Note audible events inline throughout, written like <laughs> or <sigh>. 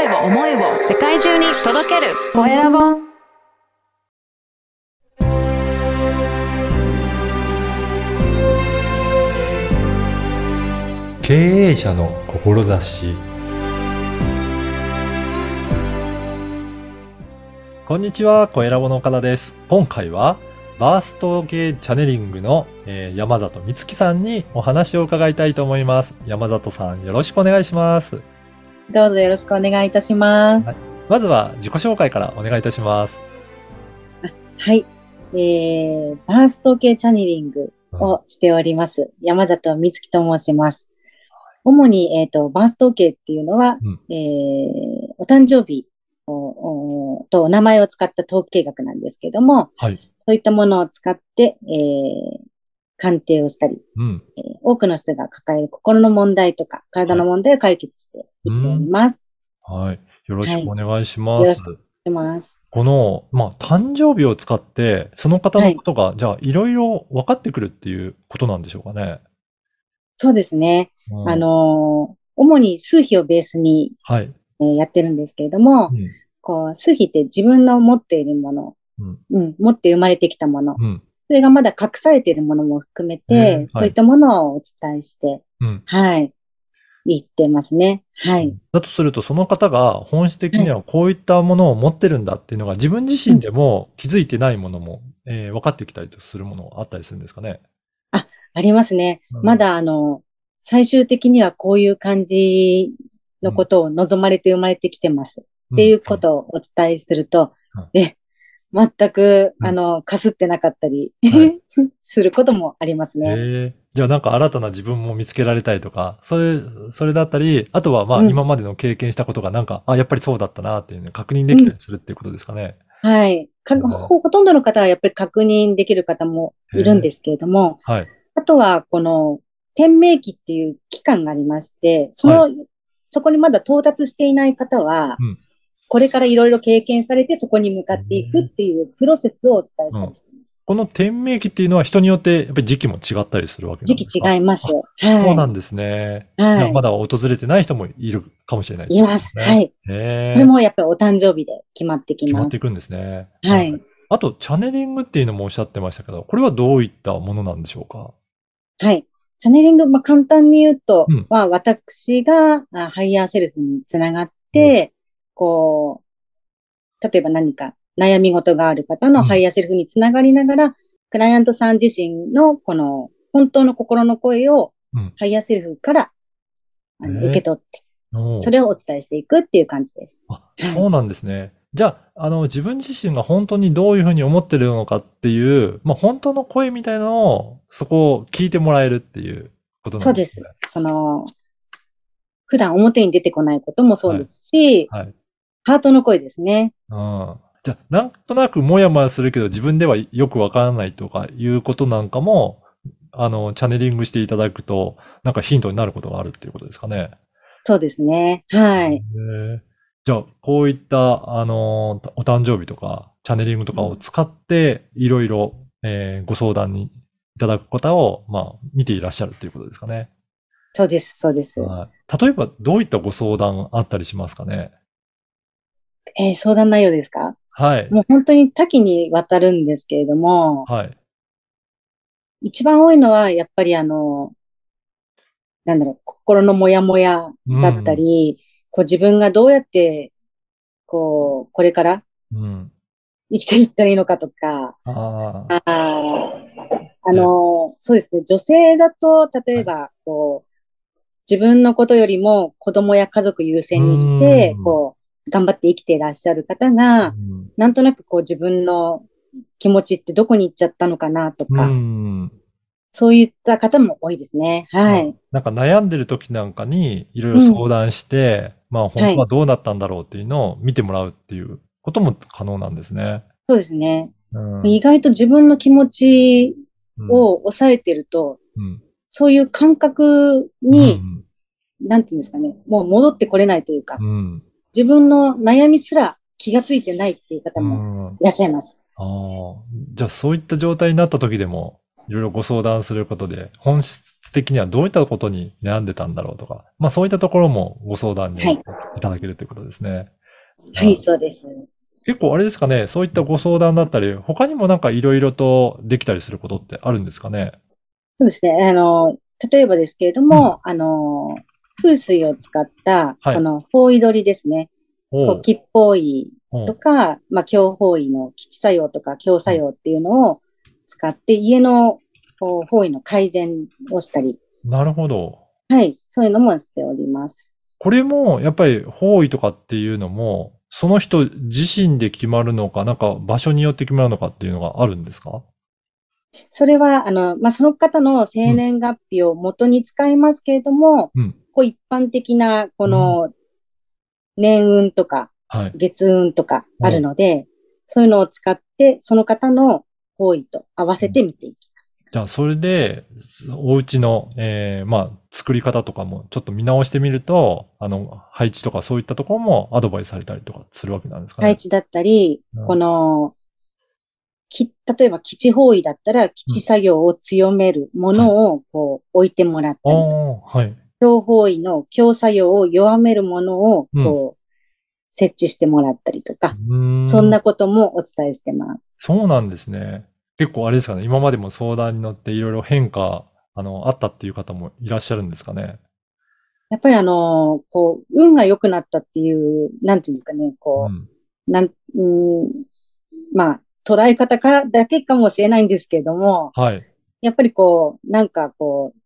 声を、思いを世界中に届けるコエラボ経営者の志こんにちは、コエラボの岡田です。今回は、バーストゲーチャネリングの、えー山里美月さんにお話を伺いたいと思います。山里さん、よろしくお願いします。どうぞよろしくお願いいたします。ははいい。まずは自己紹介からお願いいたします。えー、バースト系チャネリングをしております。山里美月と申します。主に、えっ、と、バースト系っていうのは、うんえー、お誕生日をおとお名前を使った統計学なんですけども、はい。そういったものを使って、えー、鑑定をしたり、うん。えー多くの人が抱える心の問題とか、体の問題を解決していっております。はい。よろしくお願いします。します。この、まあ、誕生日を使って、その方のことが、じゃあ、いろいろ分かってくるっていうことなんでしょうかね。そうですね。うんあ、のー主に数比をベースに、はい。えーやってるんですけれども、うん。こう、数比って自分の持っているもの、うん。うん、持って生まれてきたもの、うん。それがまだ隠されているものも含めて、えーはいそういったものをお伝えして、うん。はい、言ってますね。はい。だとすると、その方が本質的にはこういったものを持ってるんだっていうのが自分自身でも気づいてないものも、えー分かってきたりするものがあったりするんですかね？ありますね。うんまだ、あの、最終的にはこういう感じのことを望まれて生まれてきてます。っていうことをお伝えすると、うんえ、全く、うんあの、かすってなかったり、はい <laughs> することもありますうん。ね。えーじゃあなんか新たな自分も見つけられたりとか、それ、それだったり、あとはまあうん今までの経験したことがなんか、あ、やっぱりそうだったなっていうのを確認できたりするっていうことですかね。はい。かうんほほとんどの方はやっぱり確認できる方もいるんですけれども、はい。あとは、この、天命期っていう期間がありまして、その、はそこにまだ到達していない方は、うんこれからいろいろ経験されてそこに向かっていくっていうプロセスをお伝えしたりしています。この天命期っていうのは人によってやっぱり時期も違ったりするわけですか？期違います。あはい。そうなんですね。はいまだ訪れてない人もいるかもしれない、います。は。い。へそれもやっぱりお誕生日で決まってきます決まってい。くんですね。はい。あと、チャネリングっていうのもおっしゃってましたけど、これはどういったものなんでしょうか？はい。チャネリング、まあ、簡単に言うと、うんまあ、私があ higher self につながって、こう、例えば何か悩み事がある方うんの higher self につながりながら、クライアントさん自身のこの本当の心の声をうん higher self からあの受け取って、それをお伝えしていくっていう感じです。あ、そうなんですね。じゃあ、あの、自分自身が本当にどういうふうに思ってるのかっていう、まあ、本当の声みたいなのを、そこを聞いてもらえるっていうことなんそうですす。その、普段表に出てこないこともそうですし、はい。ハートの声ですね。うん。じゃあ、なんとなくもやもやするけど自分ではよくわからないとかいうことなんかも、あの、チャネリングしていただくと、なんかヒントになることがあるっていうことですかね。そうですね。はい。じゃあ、こういった、あの、お誕生日とか、チャネリングとかを使って、いろいろ、えーご相談にいただく方を、まあ、見ていらっしゃるっていうことですかね。そうです、そうです。はい。例えば、どういったご相談あったりしますかね？えー相談内容ですか？はい。もう本当に多岐にわたるんですけれども、はい。一番多いのはやっぱりあの、なんだろう、心のモヤモヤだったり、こう自分がどうやって、こう、これからうん。生きていったらいいのかとか、ああ。あーあの、そうですね、女性だと、例えば、こう、自分のことよりも子供や家族優先にしてうん、こう、頑張って生きていらっしゃる方が、うんなんとなくこう自分の気持ちってどこに行っちゃったのかなとうか、ん。そういった方も多いですね。はい。なんか悩んでる時なんかにいろいろ相談して、まあ本当はどうなったんだろうっていうのを見てもらうっていうことも可能なんですね。そうですね。うん。意外と自分の気持ちうんを抑えてると、うんそういう感覚うに、んなんていうんですかね、もう戻ってこれないというか、うん。自分の悩みすら気がついてないっていう方うもん。いらっしゃいます。ああ。じゃあそういった状態になった時でも、いろいろご相談することで、本質的にはどういったことに悩んでたんだろうとか、まあそういったところもご相談にはいいただけるということですね。はい、そうです。結構あれですかね、そういったご相談だったり、他にもなんかいろいろとできたりすることってあるんですかね？そうですね。あの、例えばですけれども、あの、風水を使った、はいこの方位取りですね。吉方位とか、まあ、強方位の吉作用とか強作用っていうのを使って、家の方位の改善をしたり、なるほど。はい、そういうのもしております。これも、やっぱり方位とかっていうのも、その人自身で決まるのか、なんか場所によって決まるのかっていうのがあるんですか？それは、あの、まあ、その方の生年月日を元に使いますけれども、うん。こう一般的な、この、年運とか、はい。月運とかあるので、そういうのを使って、その方の方位と合わせて見ていきます。じゃあ、それで、お家の、えー、まあ、作り方とかもちょっと見直してみると、あの、配置とかそういったところもアドバイスされたりとかするわけなんですかね？配置だったり、うんこの、き、例えば基地方位だったら、基地作業を強めるものを、こう、置いてもらったあり、あ、はい。強方位の強作用を弱めるものを、こう、設置してもらったりとか、うーんそんなこともお伝えしてます。そうなんですね。結構あれですかね。今までも相談に乗っていろいろ変化、あの、あったっていう方もいらっしゃるんですかね。やっぱりあの、こう、運が良くなったっていう、なんていうんですかね、こう、うん。なん、うん、まあ、捉え方からだけかもしれないんですけれども、はい。やっぱりこう、なんかこう、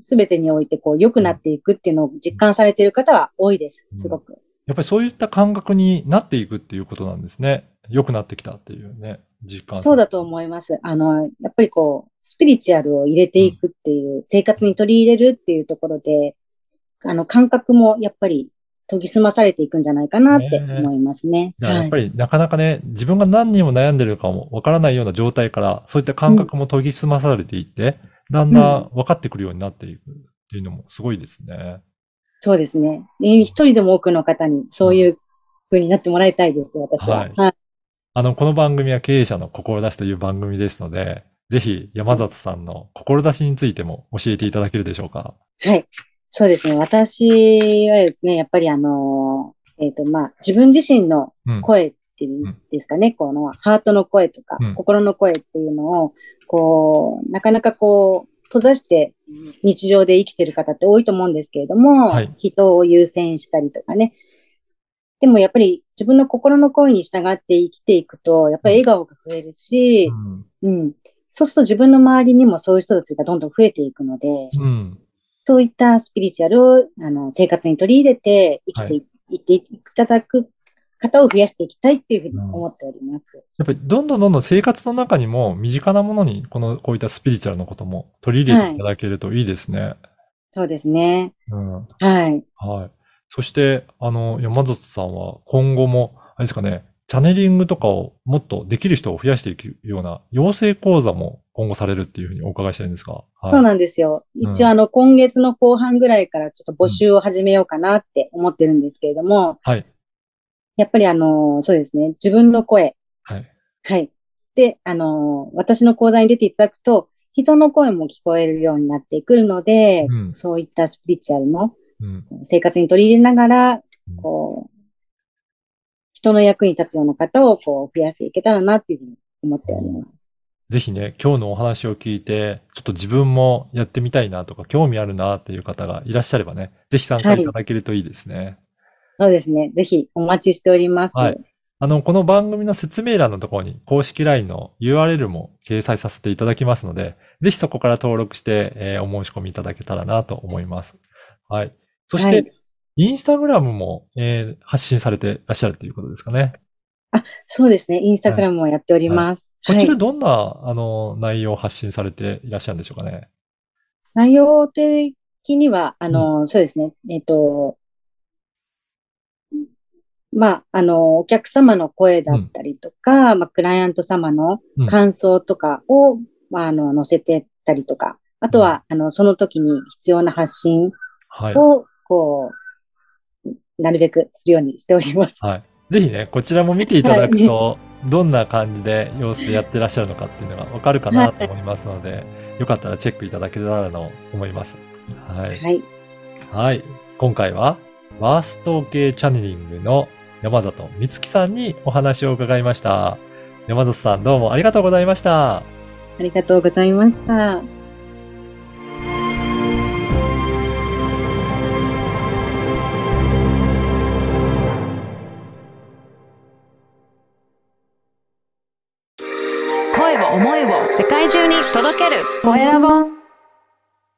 すべてにおいてこう、良くなっていくっていうのを実感されている方は多いです。すごく。やっぱりそういった感覚になっていくっていうことなんですね。良くなってきたっていうね、実感。そうだと思います。あの、やっぱりこう、スピリチュアルを入れていくっていう、生活に取り入れるっていうところで、あの、感覚もやっぱり研ぎ澄まされていくんじゃないかなって思いますね。じゃあやっぱり、りなかなかね、自分が何にも悩んでるかもわからないような状態から、そういった感覚も研ぎ澄まされていって、だんだん分かってくるようになっていくっていうのもすごいですね。そうですね。え一人でも多くの方にそういう風になってもらいたいです、私は。はいはい。あの、この番組は経営者の志という番組ですので、ぜひ山里さんの志についても教えていただけるでしょうか？はい。そうですね。私はですね、やっぱりあの、えっ、と、まあ、自分自身のうん。声っていうんですかね、このハートの声とか、うん心の声っていうのを、こう、なかなかこう、閉ざして日常で生きてる方って多いと思うんですけれども、はい人を優先したりとかね。でもやっぱり自分の心の声に従って生きていくと、やっぱり笑顔が増えるしう、ん。うん。そうすると自分の周りにもそういう人たちがどんどん増えていくので、うん。そういったスピリチュアルをあの生活に取り入れて生きてい,、っていただく方を増やしていきたいっていうふうに思っております。やっぱりどんどんどんどん生活の中にも身近なものにこの、こういったスピリチュアルのことも取り入れていただけるといいですね。そうですね。うん。はい。はい。そして、あの、山里さんは今後も、あれですかね、チャネリングとかをもっとできる人を増やしていくような養成講座も今後されるっていうふうにお伺いしたいんですが。はい。そうなんですよ。ん一応あの今月の後半ぐらいからちょっと募集を始めようかなって思ってるんですけれども、はい。やっぱりあの、そうですね。自分の声。はい。はい。で、あの、私の講座に出ていただくと、人の声も聞こえるようになってくるので、うんそういったスピリチュアルのうん。生活に取り入れながらうん、こう、人の役に立つような方をこう増やしていけたらなっていうふうに思っております。ぜひね、今日のお話を聞いて、ちょっと自分もやってみたいなとか、興味あるなっていう方がいらっしゃればね、ぜひ参加いただけるといいですね。そうですね。ぜひお待ちしております。はいあの、この番組の説明欄のところに公式 LINE の URL も掲載させていただきますので、ぜひそこから登録して、えーお申し込みいただけたらなと思います。はい。そして、はいインスタグラムも、えー発信されていらっしゃるということですかね。そうですね。インスタグラムもやっております。はい。こちらどんな、あの、内容を発信されていらっしゃるんでしょうかね。内容的には、あの、そうですね。えっと、まあ、あの、お客様の声だったりとか、まあ、クライアント様のうん感想とかを、まあ、あの、載せてったりとか、あとは、あの、その時に必要な発信はい。を、こう、なるべくするようにしております。はい。ぜひね、こちらも見ていただくと、<laughs> どんな感じで様子でやってらっしゃるのかっていうのがわかるかなと思いますので、よかったらチェックいただけたらと思います。はい。はい。はい。今回は、ワースト系チャネリングの山里美月さんにお話を伺いました。山里さんどうもありがとうございました。ありがとうございました。声を思いを世界中に届けるコエラボ